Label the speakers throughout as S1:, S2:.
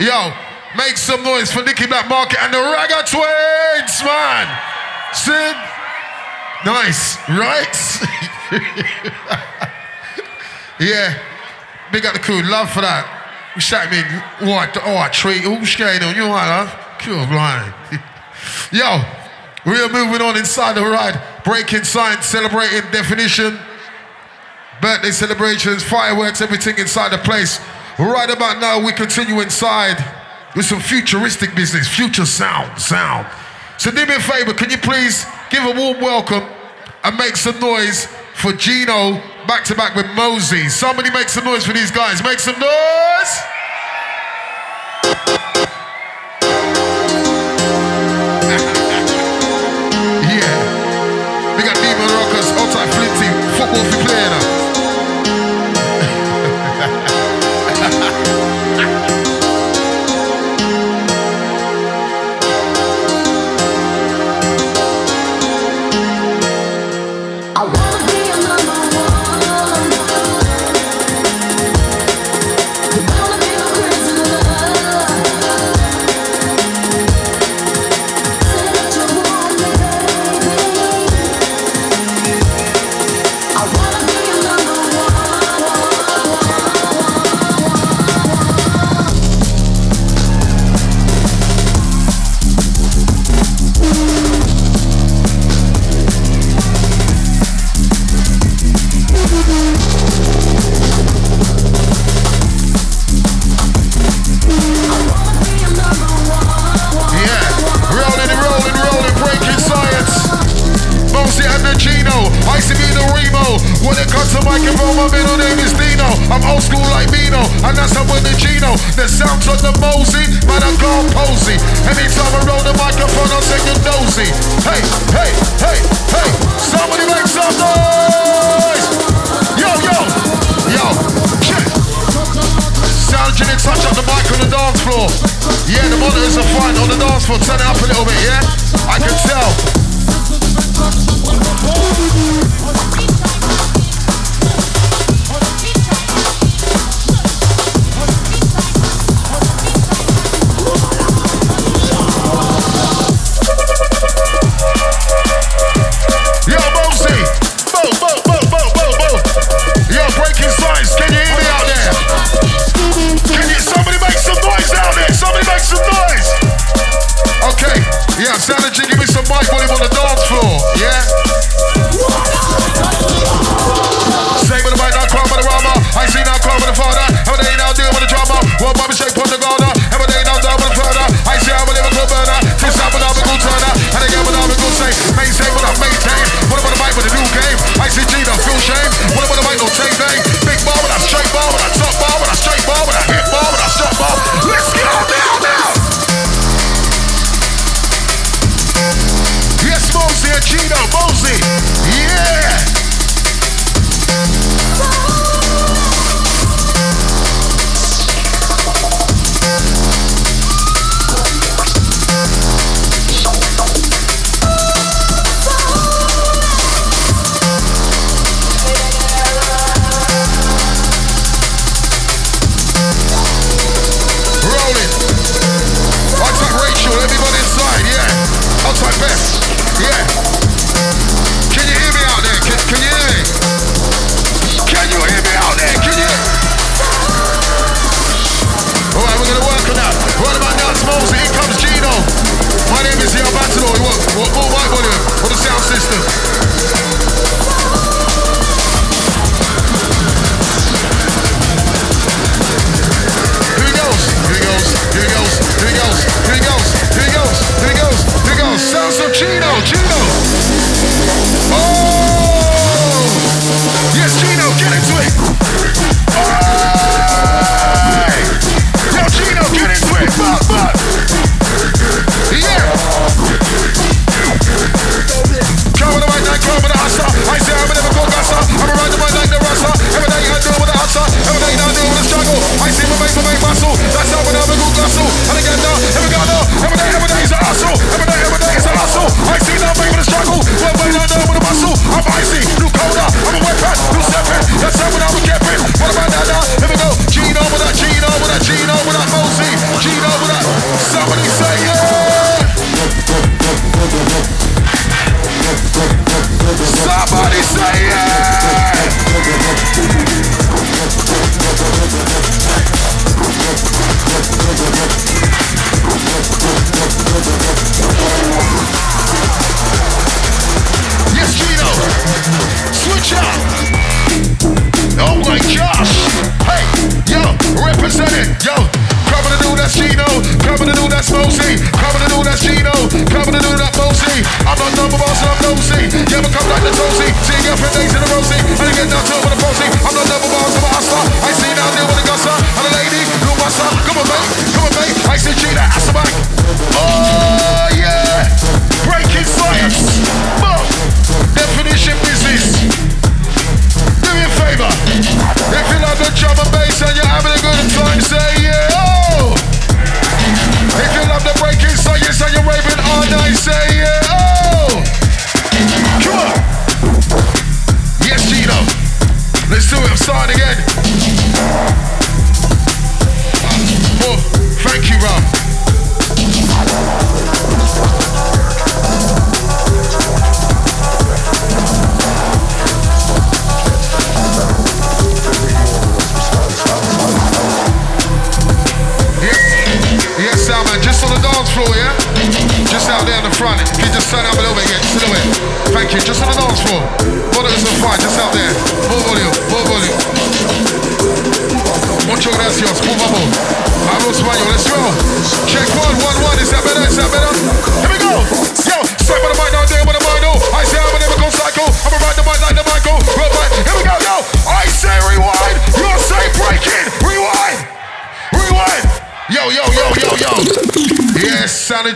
S1: Yo, make some noise for Nicky Black Market and the Ragga Twins, man. Sid, Nice, right? yeah. Big up the crew. Love for that. We sat me, what, oh, I treat. Who's scared on? You all right, love? Cool, blind. Yo, we are moving on inside the ride. Breakin science, celebrating definition, birthday celebrations, fireworks, everything inside the place. Right about now, we continue inside with some futuristic business, future sound, sound. So do me a favor, can you please give a warm welcome and make some noise for Gino back to back with Mozey. Somebody make some noise for these guys. Make some noise!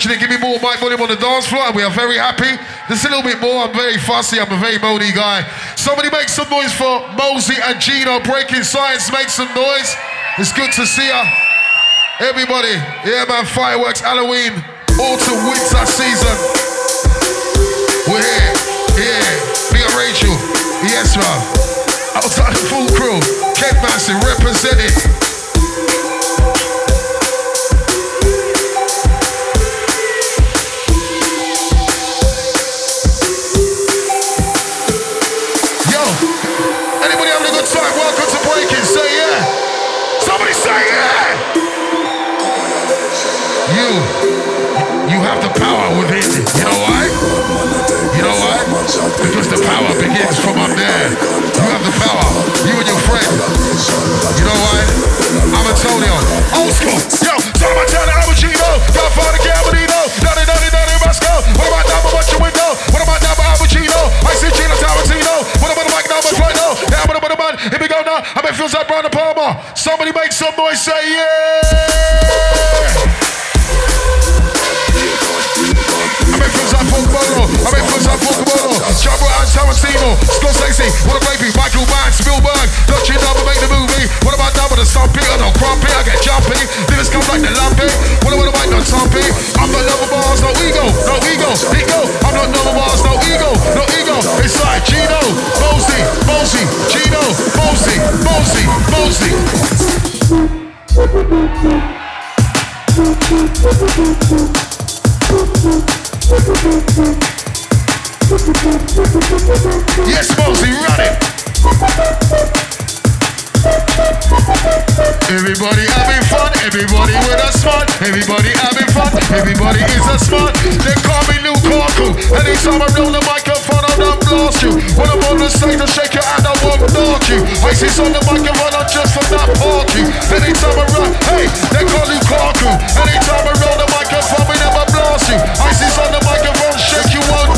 S1: Sound give me more mic volume on the dance floor. And we are very happy. Just a little bit more. I'm very fussy. I'm a very moody guy. Somebody make some noise for Mozey and Gino. Breakin Science, make some noise. It's good to see ya. Everybody, yeah, man, fireworks, Halloween, autumn, winter season. We're here, yeah. Big up Rachel. Yes, man. Outside the full crew. Kev Massive representing. You, you have the power within. You know why? You know why? Because the power begins from up there. You have the power. You and your friend. You know why? I'm Antonio. Old school. Yo, I'm telling Abugino. Godfather Gambino. Nutty, nutty, nutty, Roscoe. What about down by your window? What about down by Abugino? I see Gino Tarantino. What about now? But right now. Down by the man. Here we go now. I bet it feels like Brian De Palma. Somebody make some noise. Say yeah. I make films like Pokemon, I make films like Pokemon, Jabba and Scorsese, what a baby, Michael Mann, Spielberg, don't you make the movie? What about now with the Sun Peter, no crumpy, I get jumpy, lyrics come like the lumpy, what about the mic, no tumpy, I'm not number bars, no ego, no ego, ego, I'm not number bars, no ego, no ego, it's like Gino, Mozey, Mozey, Gino, Mozey, Mozey, Mozey. Yes, Mozey, run it. Everybody having fun, everybody with a smart, everybody having fun, everybody is a smart. They call me Lukaku. Anytime I roll the microphone, I don't blast you. When I'm on the stage, I shake your hand, I won't dart you. Isis on the microphone, I'm just from that party. Anytime I run, hey, they call Lukaku. Anytime I roll the microphone, we never blast you. Isis on the microphone, shake you, won't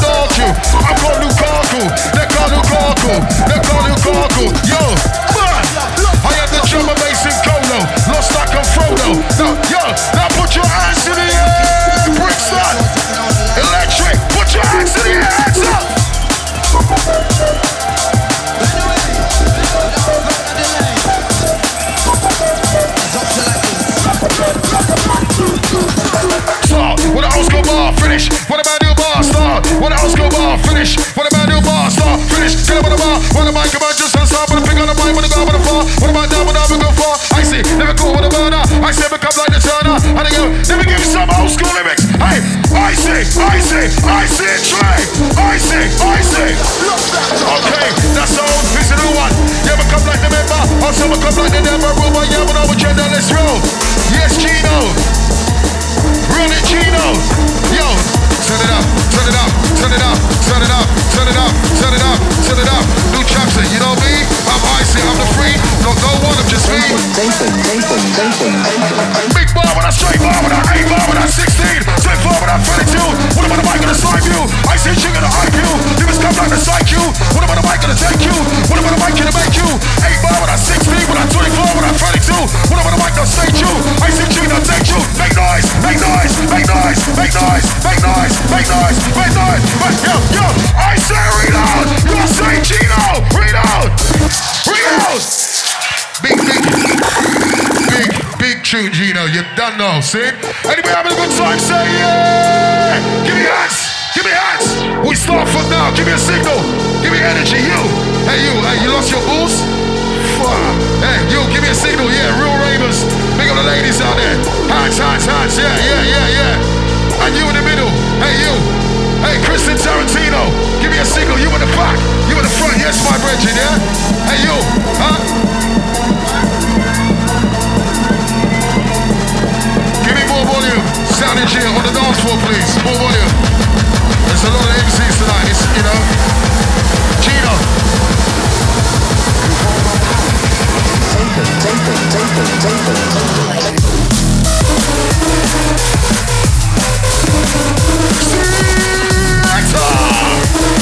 S1: Gino, see? Anybody having a good time? Say yeah! Give me hands! Give me hands! We start from now. Give me a signal. Give me energy. You. Hey, you. Hey, you lost your boost? Fuck. Hey, you. Give me a signal. Yeah, real ravers. Big up the ladies out there. Hands, hands, hands. Yeah, yeah, yeah, yeah. And you in the middle. Hey, you. Hey, Kristen Tarantino. Give me a signal. You in the back. You in the front. Yes, my brethren, yeah? Hey, you. Huh? Volume. Sound engineer on the dance floor, please. More volume. There's a lot of MCs tonight, it's, you know. Gino.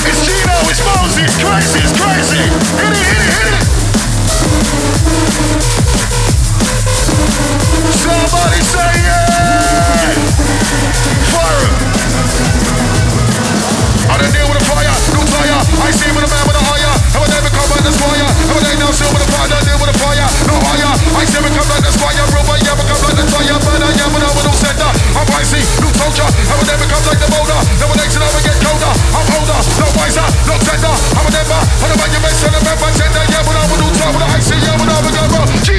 S1: It's Gino, it's Mozey, it's crazy, it's crazy. Hit it, hit it, hit it. Somebody say yeah! Fire I done deal with the fire, no tire. I see with a man with a higher. And when they become like the squire, and when they now still with the fire, I deal with the fire, no higher. I see become like the squire, rubber, yeah, become like the tire, but I am with a no center. I'm icy, no soldier. And when they become like the boulder, then when they sit over get colder, I'm older, no wiser, no tender. I'm a never, I'm your best, and I'm my tender, yeah, but a new top with a icy, yeah, but I'm a girl, Gino!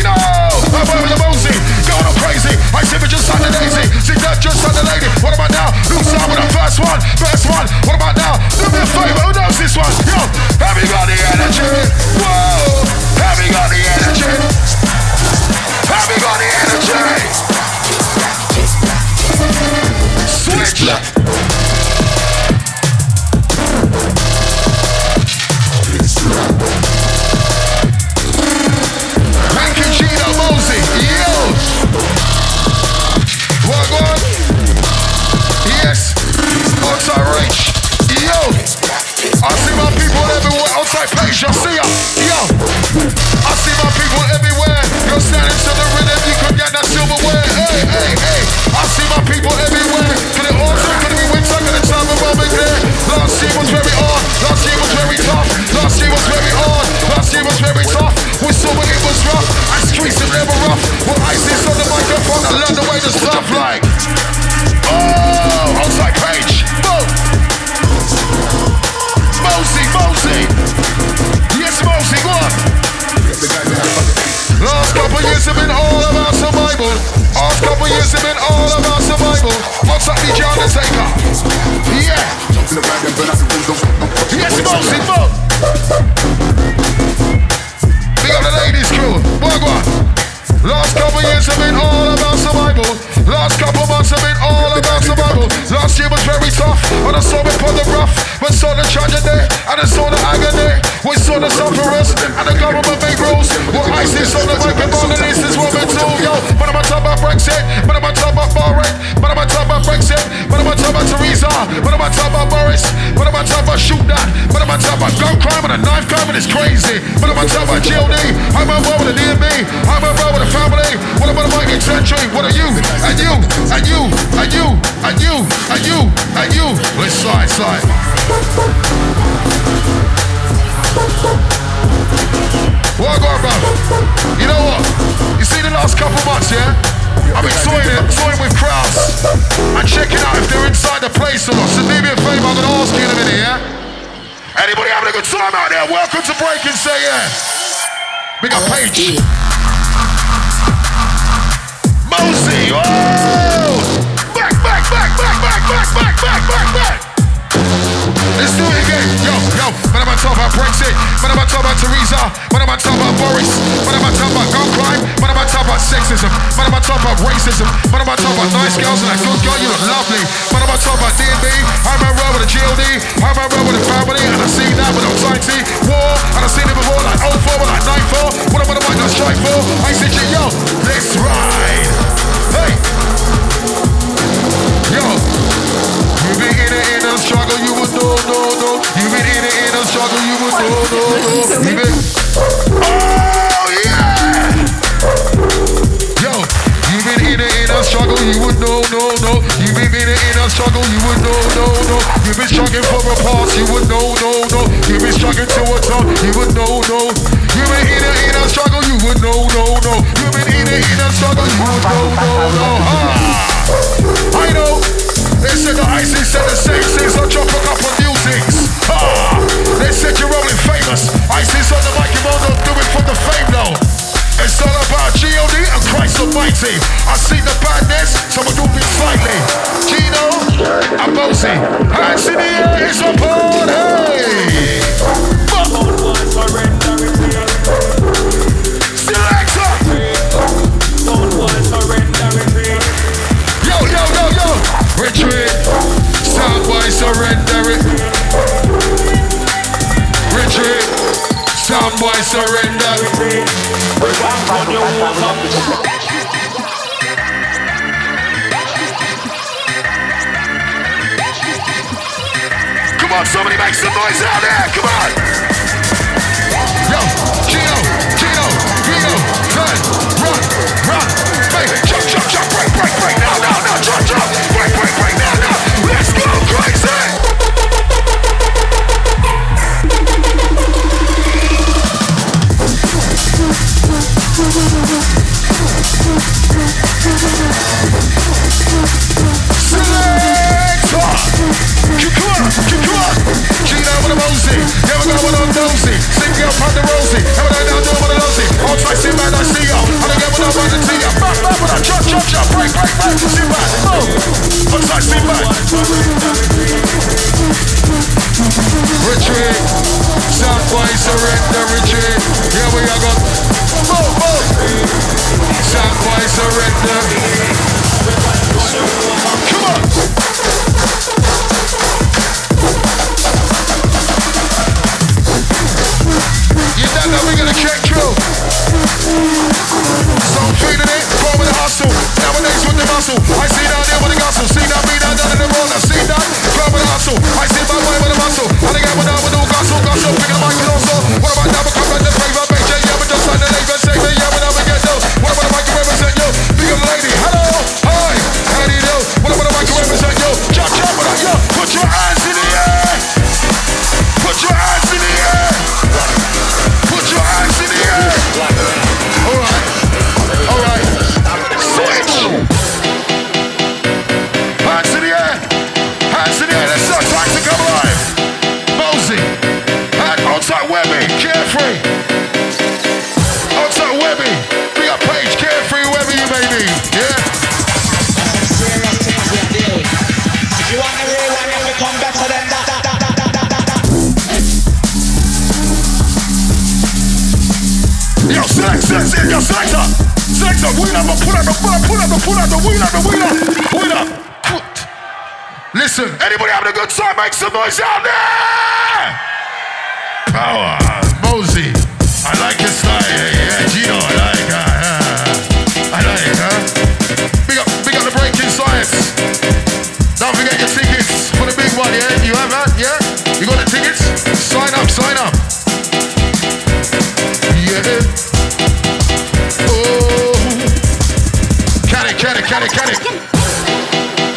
S1: ISIS on the microphone, and this is what we do, yo. But I'm talking about Brexit, but I'm talking about Bahrain, but I'm talking about Brexit, but I'm talking about Theresa, but I'm talking about Boris, but I'm talking about shoot that, but I'm talking about gun crime and a knife crime, and it's crazy. But I'm talking about GLD, I'm on board with the DMB, I'm on board with the family. What about the Mike Century? What are you? And you? And you? And you? And you? And you? And you? Let's slide, slide. What go bro? You know what? You see the last couple months, yeah? I've been toying, it, toying with crowds and checking out if they're inside the place or not. So do me a favor, I'm gonna ask you in a minute, yeah? Anybody having a good time out there? Welcome to Break and Say Yeah. Big up Paige. Mozey, oh! Back, back, back, back, back, back, back, back, back, back. Let's do it again. Yo, yo, when I'm talking about Brexit, when I'm talking about Theresa, when I'm talking about Boris, when I'm talking about gun crime, when I'm talking about sexism, when I'm talking about racism, when I'm talking about nice girls and a good girl, you look lovely. When I'm talking about D&D, I'm a row with a GLD, I'm a row with a family, and I see that with anxiety, war, and I seen it before like 04, but like 94, what am I mic I strike for? I said, yo, let's ride. Hey, yo. In you know, no, no. Oh, yeah! Yo, you've been in a, in a struggle, you would know, no, no. You've been in a, in a struggle, you would know, no, no. You've been struggling for a pass, you would know, no, no. You've been struggling to a top, you would know, no. You've been in a, in a struggle, you you would know, no, no. You've been eating, eating, struggle, you would know, no, no. Ha! Ah. I know. They said the ISIS said the same things, so drop a couple new things. They said you're rolling famous. I ISIS on the microphone, don't do it for the fame, though. It's all about G.O.D. and Christ Almighty. I see the badness, so I do it slightly. Gino and Mozey. Hands the air, it's a party. Selector. Yo, yo, yo, yo. Retreat. Stand by, surrender it. Retreat. Stand by, surrender. Come on, somebody make some noise out there. Come on. Yo, Gino, Gino, Gino, turn, run, run, baby, jump, jump, jump, break, break, break, now, now, Up, pull up, pull up, pull up, pull up, wheel up, wheel up, wheel up. Listen, anybody having a good time, make some noise out there. Power, Mozey. I like his style, yeah, yeah. Gino, I like, uh, uh, I like, huh? Big up, big up the breakin science. Don't forget your tickets for the big one, yeah? You have that, yeah? You got the tickets? Sign up. It, can it.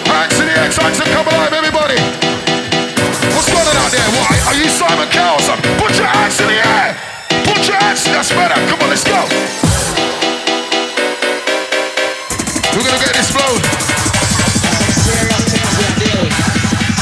S1: Hands in the to come alive, everybody. What's going on out there? Why? Are you Simon Cowell or something? Put your hands in the air. Put your hands, that's better. Come on, let's go. We're gonna get this.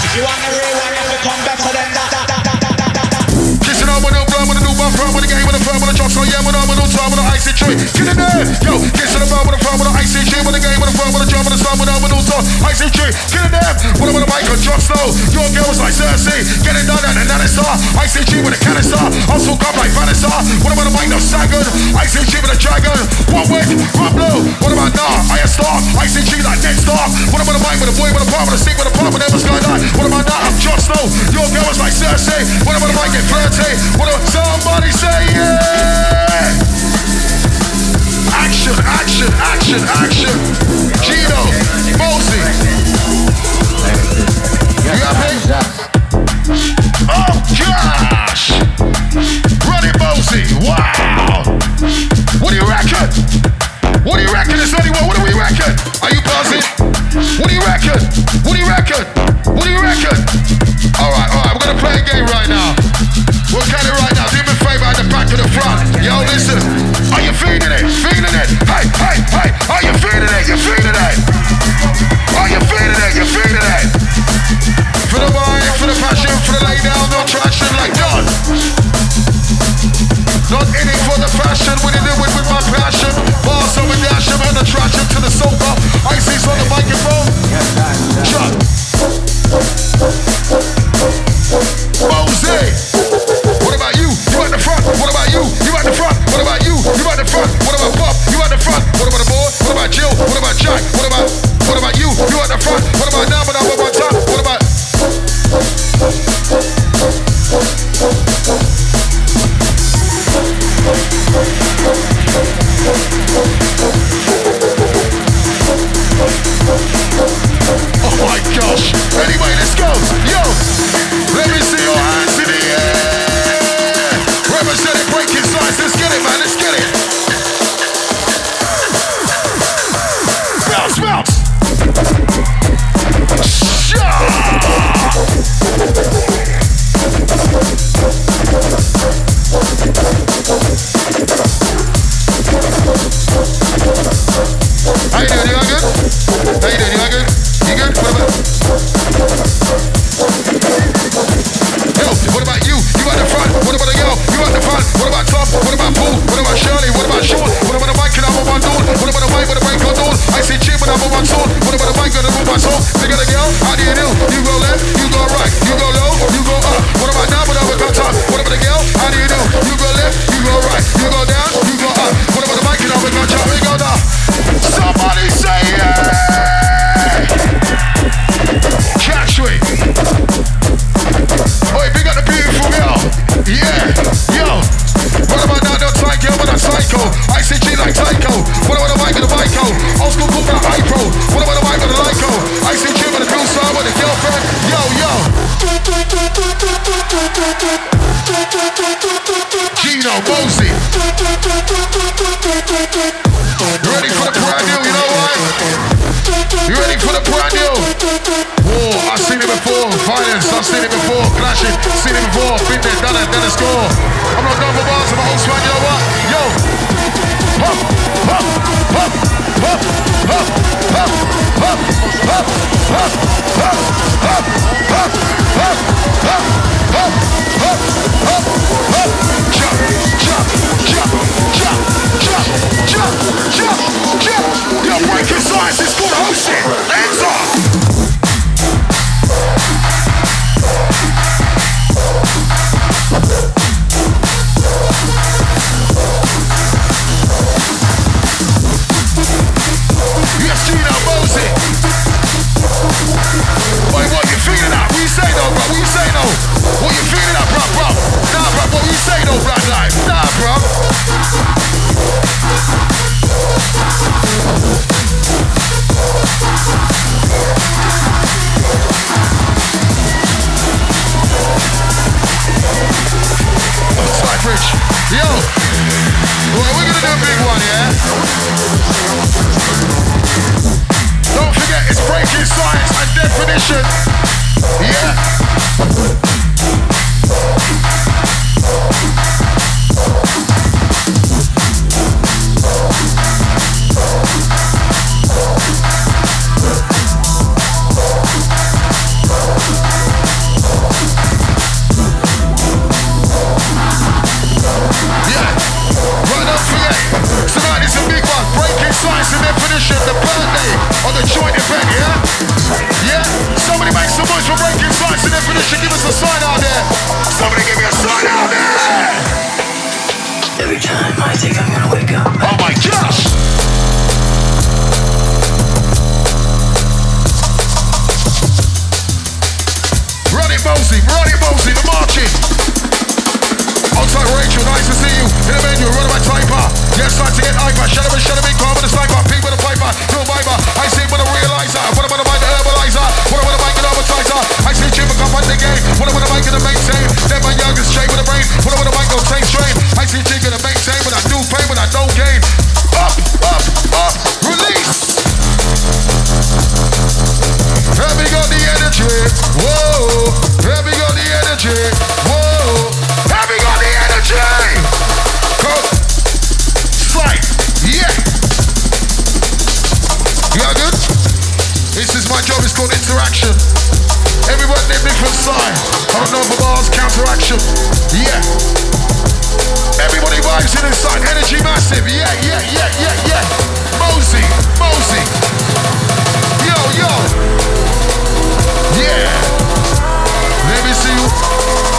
S2: If you want the real one, to come better than that. that, that, that, that, that, that.
S1: Kissing on with a new with the game, with a with a drop, so yeah, a a a icy. Get in there, yo, a a icy a game, with a drum, with a sun, with a with a time, IC3. Get in there, with a with a mic, and drop slow. Your girls like Cersei, get it done, and it's all. IC3 with a canister, also come like Vanessa. What about a mic, no Sagan, IC3 with a dragon. One wick, one blue. What about now? I a star, IC3 like Ned Stark. What about a mic with a boy, with a palm, with a stick, with a palm, with a skyline. What about now? I'm Jon Snow. Your girls like Cersei. What about a mic, get flirty? What about somebody say yeah? Action, action, action, action. Gino, Mozey. You happy? Oh gosh! Running Mozey, wow! What do you reckon? What do you reckon? Is anyone? What do we reckon? Are you buzzing? What do you reckon? What do you reckon? What do you reckon? All right, all right. We're gonna play a game right now. We're getting right now. Do me a favor at the back to the front. Yo, listen. Are you feeling it? Feeling it? Hey, hey, hey. Are you feeling it? You feeling it? Are you feeling it? You feeling it? For the wine, for the passion, for the lay down, no traction like done. Not in it for the fashion, what it with with my passion. Bars over dashing and attraction to the sofa. Ices on the microphone. Shut. Seen it before. Been there, done it, done a score. I'm not done for bars, I'm a whole swan, you know what? Yo! Hup, hup, hup, hup, hup, hup, hup, hup, hup, hup, hup, hup, hup, hup, hup, hup, hup, hup. Jump, jump, jump, jump, jump, jump, jump, jump. Yo, break your it's called hosting. Hands up. Science and definition. Yeah. Yeah. Right. Tonight is a big one. Breakin science and definition. The birthday of the joint event? Yeah? Somebody make some noise for breakin science and definition. Give us a sign out there. Somebody give me a sign out there.
S3: Every time I think I'm gonna wake up,
S1: Oh my gosh. Run it, Mozey. Run it, Mozey. The marching. Outside Rachel, nice to see you. In the menu, run my typer. Yes, time to get hyper. Up and up in calm with the sniper. Pink with a piper. No viper. I see with a realizer. What about the mic, the herbalizer? What about the mic, the advertiser? I see Jim come on the game. What about the mic, the maintain? Then my youngest straight with a brain. What about the mic, go take strain? I see Jim gonna maintain with a new pain, with a no gain. Up, up, up. Release. Have we got the energy? Whoa. Have we got the energy? Whoa. Yo, yo. Yeah. Let me see you.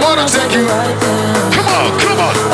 S4: Wanna take
S1: you. Come on, come on.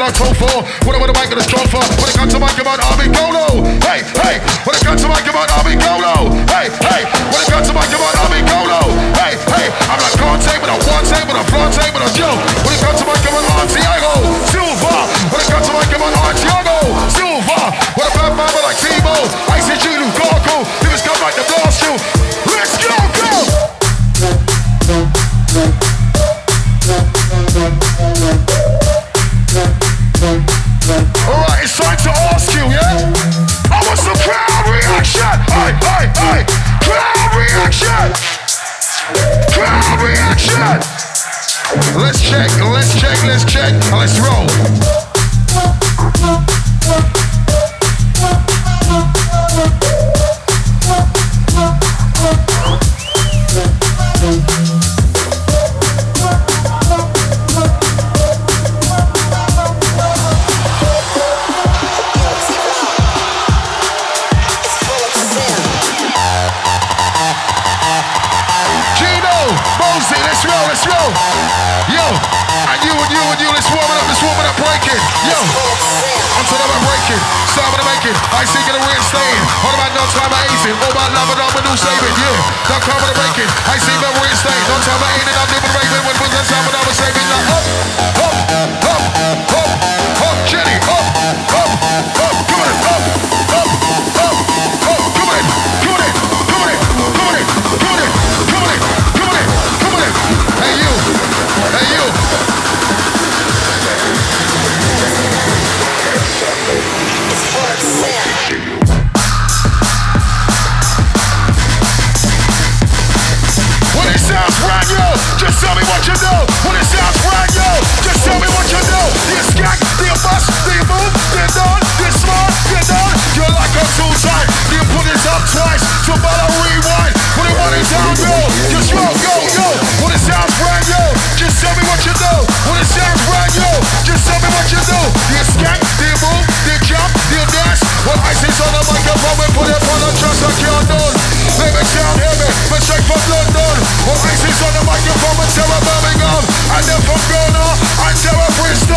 S1: can I toe for? What about the mic and a straw for? When it comes to my, come on, I'll be Golo. Hey, hey, when it comes to my, come on, I'll be Golo. Hey, hey, when it comes to my, come on, I'll be Golo. Hey, hey, I'm not going to table, I'm one but I'm front table, I'm yo. When it comes to mic, come on, Santiago Silva. When it comes to mic, come on, Santiago Silva. What about mama like Timo. I see you, Lukaku. Niggas come like to blast you. Reaction! Crowd reaction! Let's check, let's check, let's check, let's roll. I see get a reinstating. All about no time of acing, all about love and all about new saving. Yeah, don't come with a breaking. I see me reinstating, no time of aiding, I'm doing raving when was the time when I was saving. Now up, up, up, up, up, Jenny, up, up, up, just tell me what you do. When it sounds brand new, just tell me what you do. You skank, you bust, you move, you done, you smart, you done. You're like a two time. You put it up twice, so better rewind. Put it one down, yo. Just go, go, yo. When it sounds brand new, just tell me what you do. When it sounds brand new, just tell me what you know. You skank, you move, you jump, you dance. When I see on the microphone, we put it on the trust like you're Make it sound heavy, but straight from London. I see on the microphone, we Sarah Birmingham. And then from Ghana, and Sarah Bristol.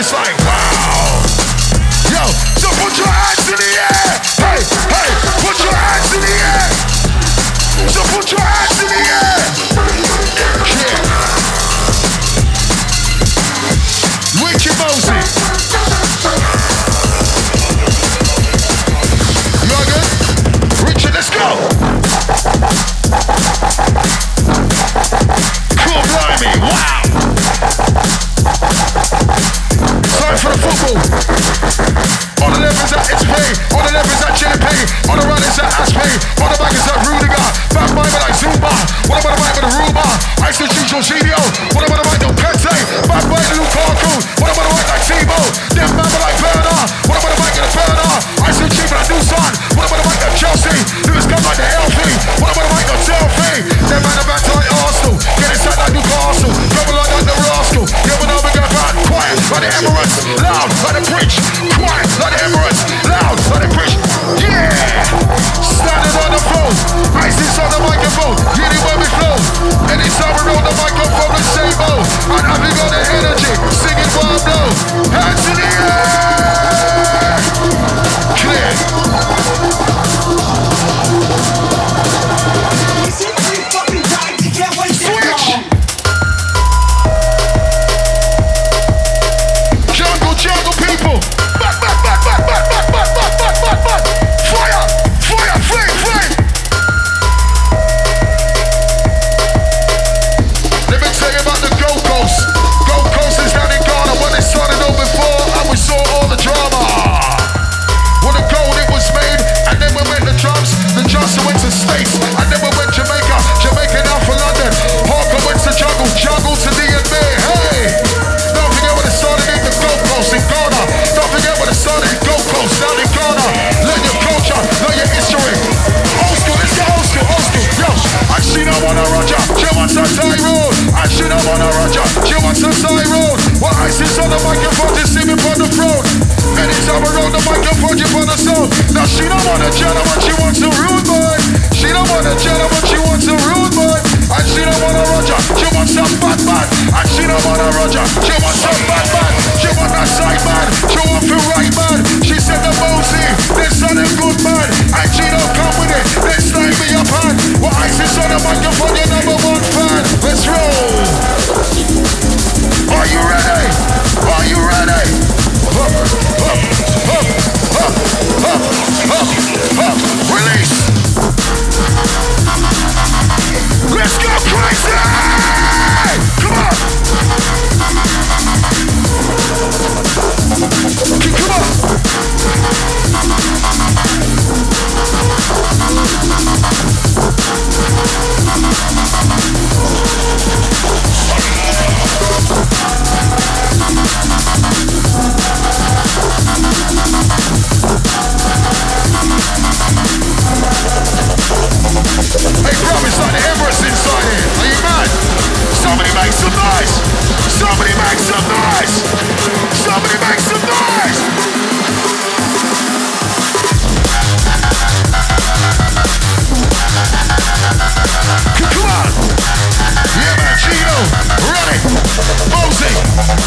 S1: Like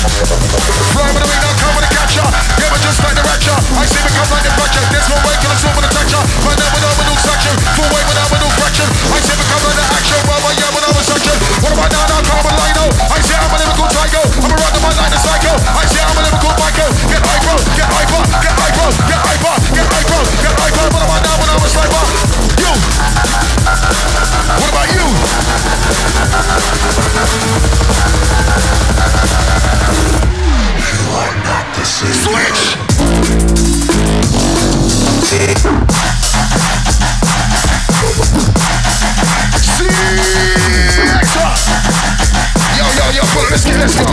S1: Fly with the radar, come with a catcher. Yeah, but just like the rapture. I see me come like the fracture. There's no way, kill a with a texture. Right now, without with no section. Full weight without with no fraction. I see me come like the action. Well, well, yeah, without a section. What am I now? Now, carbon lino. I say I'm a lyrical psycho. I'm a rock my line of psycho. I say I'm a lyrical Michael. Get hyper, get hyper, get hyper, get hyper, get hyper, get hyper. What am I now when I'm a sniper? What about you? You are not the same. Switch! Yo, yo, yo, let's get, let's go.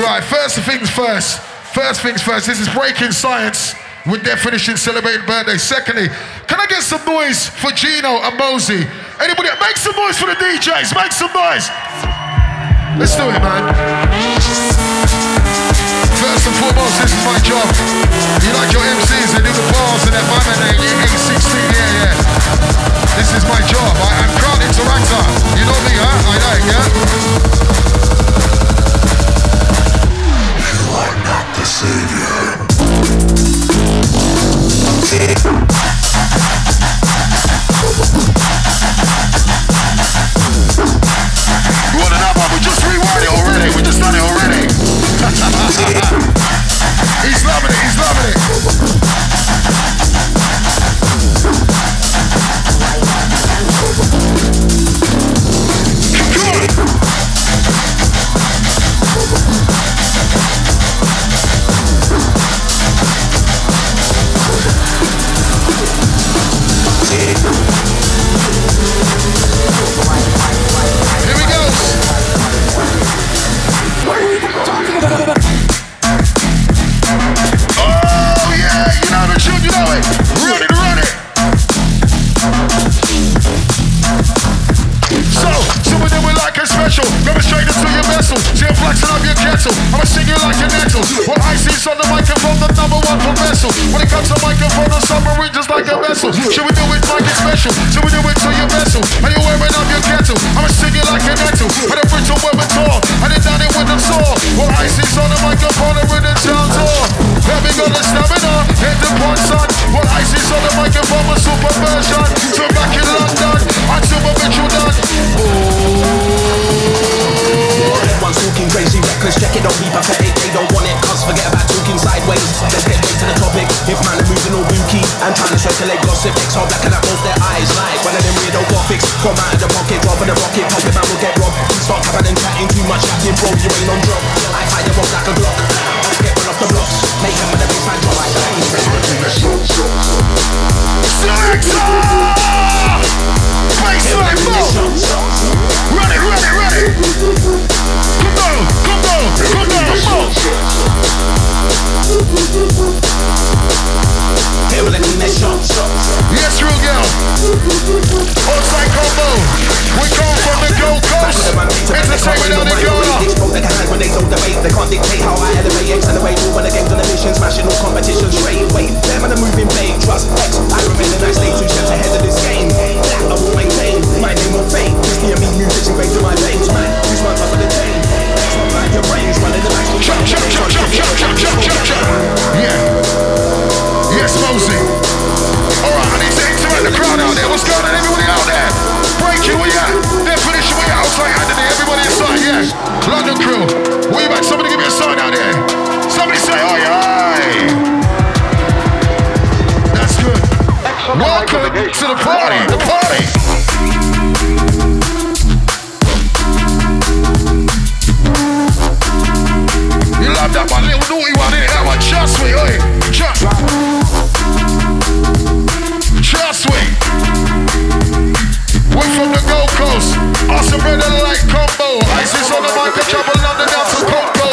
S1: Right, first things first. First things first, this is Breakin science with their finishing celebrating birthday. Secondly, get some noise for Gino and Mozey? Anybody? Make some noise for the DJs. Make some noise. Let's do it, man. First and foremost, this is my job. You like your MCs, they do the bars and they're banging yeah, 816, yeah, yeah. This is my job. I am crowd interactor. You know me, huh? I know, yeah? You are not the savior. road rolling on
S5: drop. I fire them road like a Glock. I'm skipping off the blocks, make them in the baseline drop. I bang. Selection!
S1: Yes, real girl. Outside combo. We come from the Gold Coast. Entertainment.
S5: They can hide when they don't debate. They can't dictate how I elevate, accelerate. All when the game's on a mission, smashing all competition straight. Wait, them and the moving vague. Trust X. I remain and I stay two steps ahead of this game. That I will maintain. My name will fade. Me and me, music engraved in my veins, man. Who's my top of the chain? Next one, like your brains, running the back.
S1: Chop, chop, chop, chop, chop, chop, chop, chop, chop. Yeah. Yes, Mozey. All right, I need to interact the crowd out there. What's going on, everybody out there? Breakin, where you at? Definition, where you at? Outside everybody inside, yeah. London crew, where you at? Somebody give me a sign out there. Somebody say, oi, oi. That's good. Welcome to the party, the party. That a little do one want it? I'ma just wait, oi. Just Just. We from the Gold Coast. Us and brother like combo. IC3 on the mic, the trouble, London, that's a combo.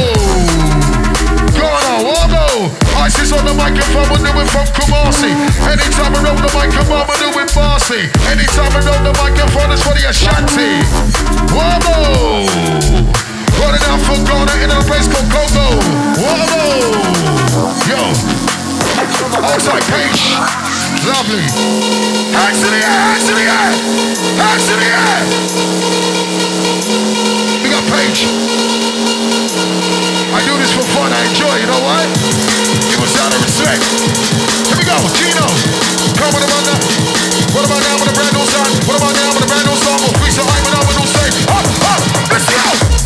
S1: Ghana, Wabo. IC3 on the mic, if I'm do it from Kumasi. Anytime I know the mic, I'm going do it bossy. Anytime I know the mic, I'm for the Ashanti. Wabo. Running out from Ghana in a called Congo. Yo. Page. Lovely. Hands the air, hands the air. Hands the air. We got page. I do this for fun, I enjoy, you know what? It was out of respect. Here we go, about. What about now? What about now I will go.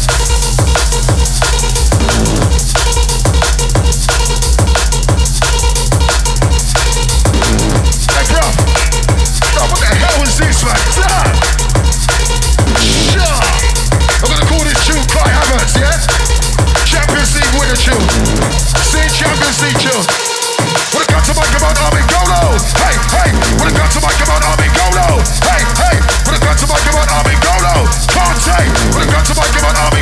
S6: Somebody give an army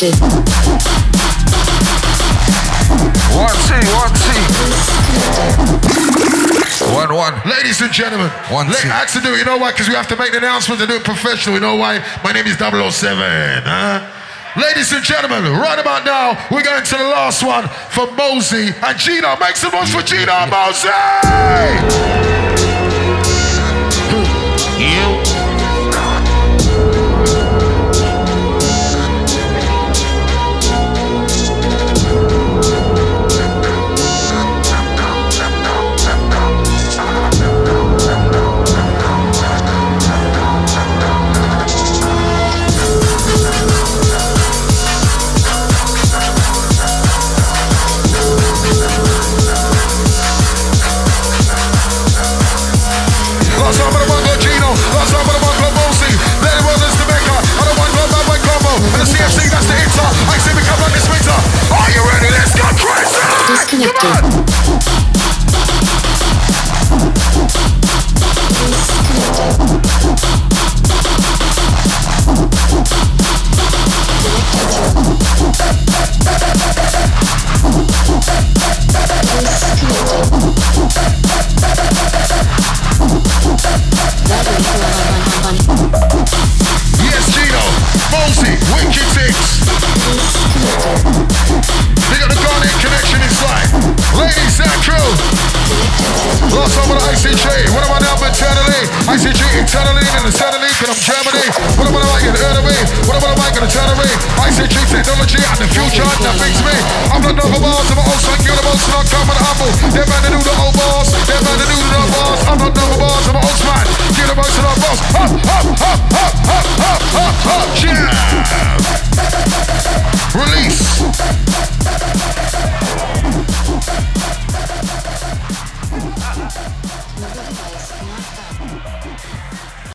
S6: Disconnected.
S1: One, two, one, two.
S7: One, one.
S1: Ladies and gentlemen,
S7: One,
S1: let
S7: two.
S1: Axel do it. You know why? Because we have to make the announcement and do it professional. You know why? My name is 007. Huh? Ladies and gentlemen, right about now, we're going to the last one for Mozey and Gino. Make some noise for Gino and Mozey!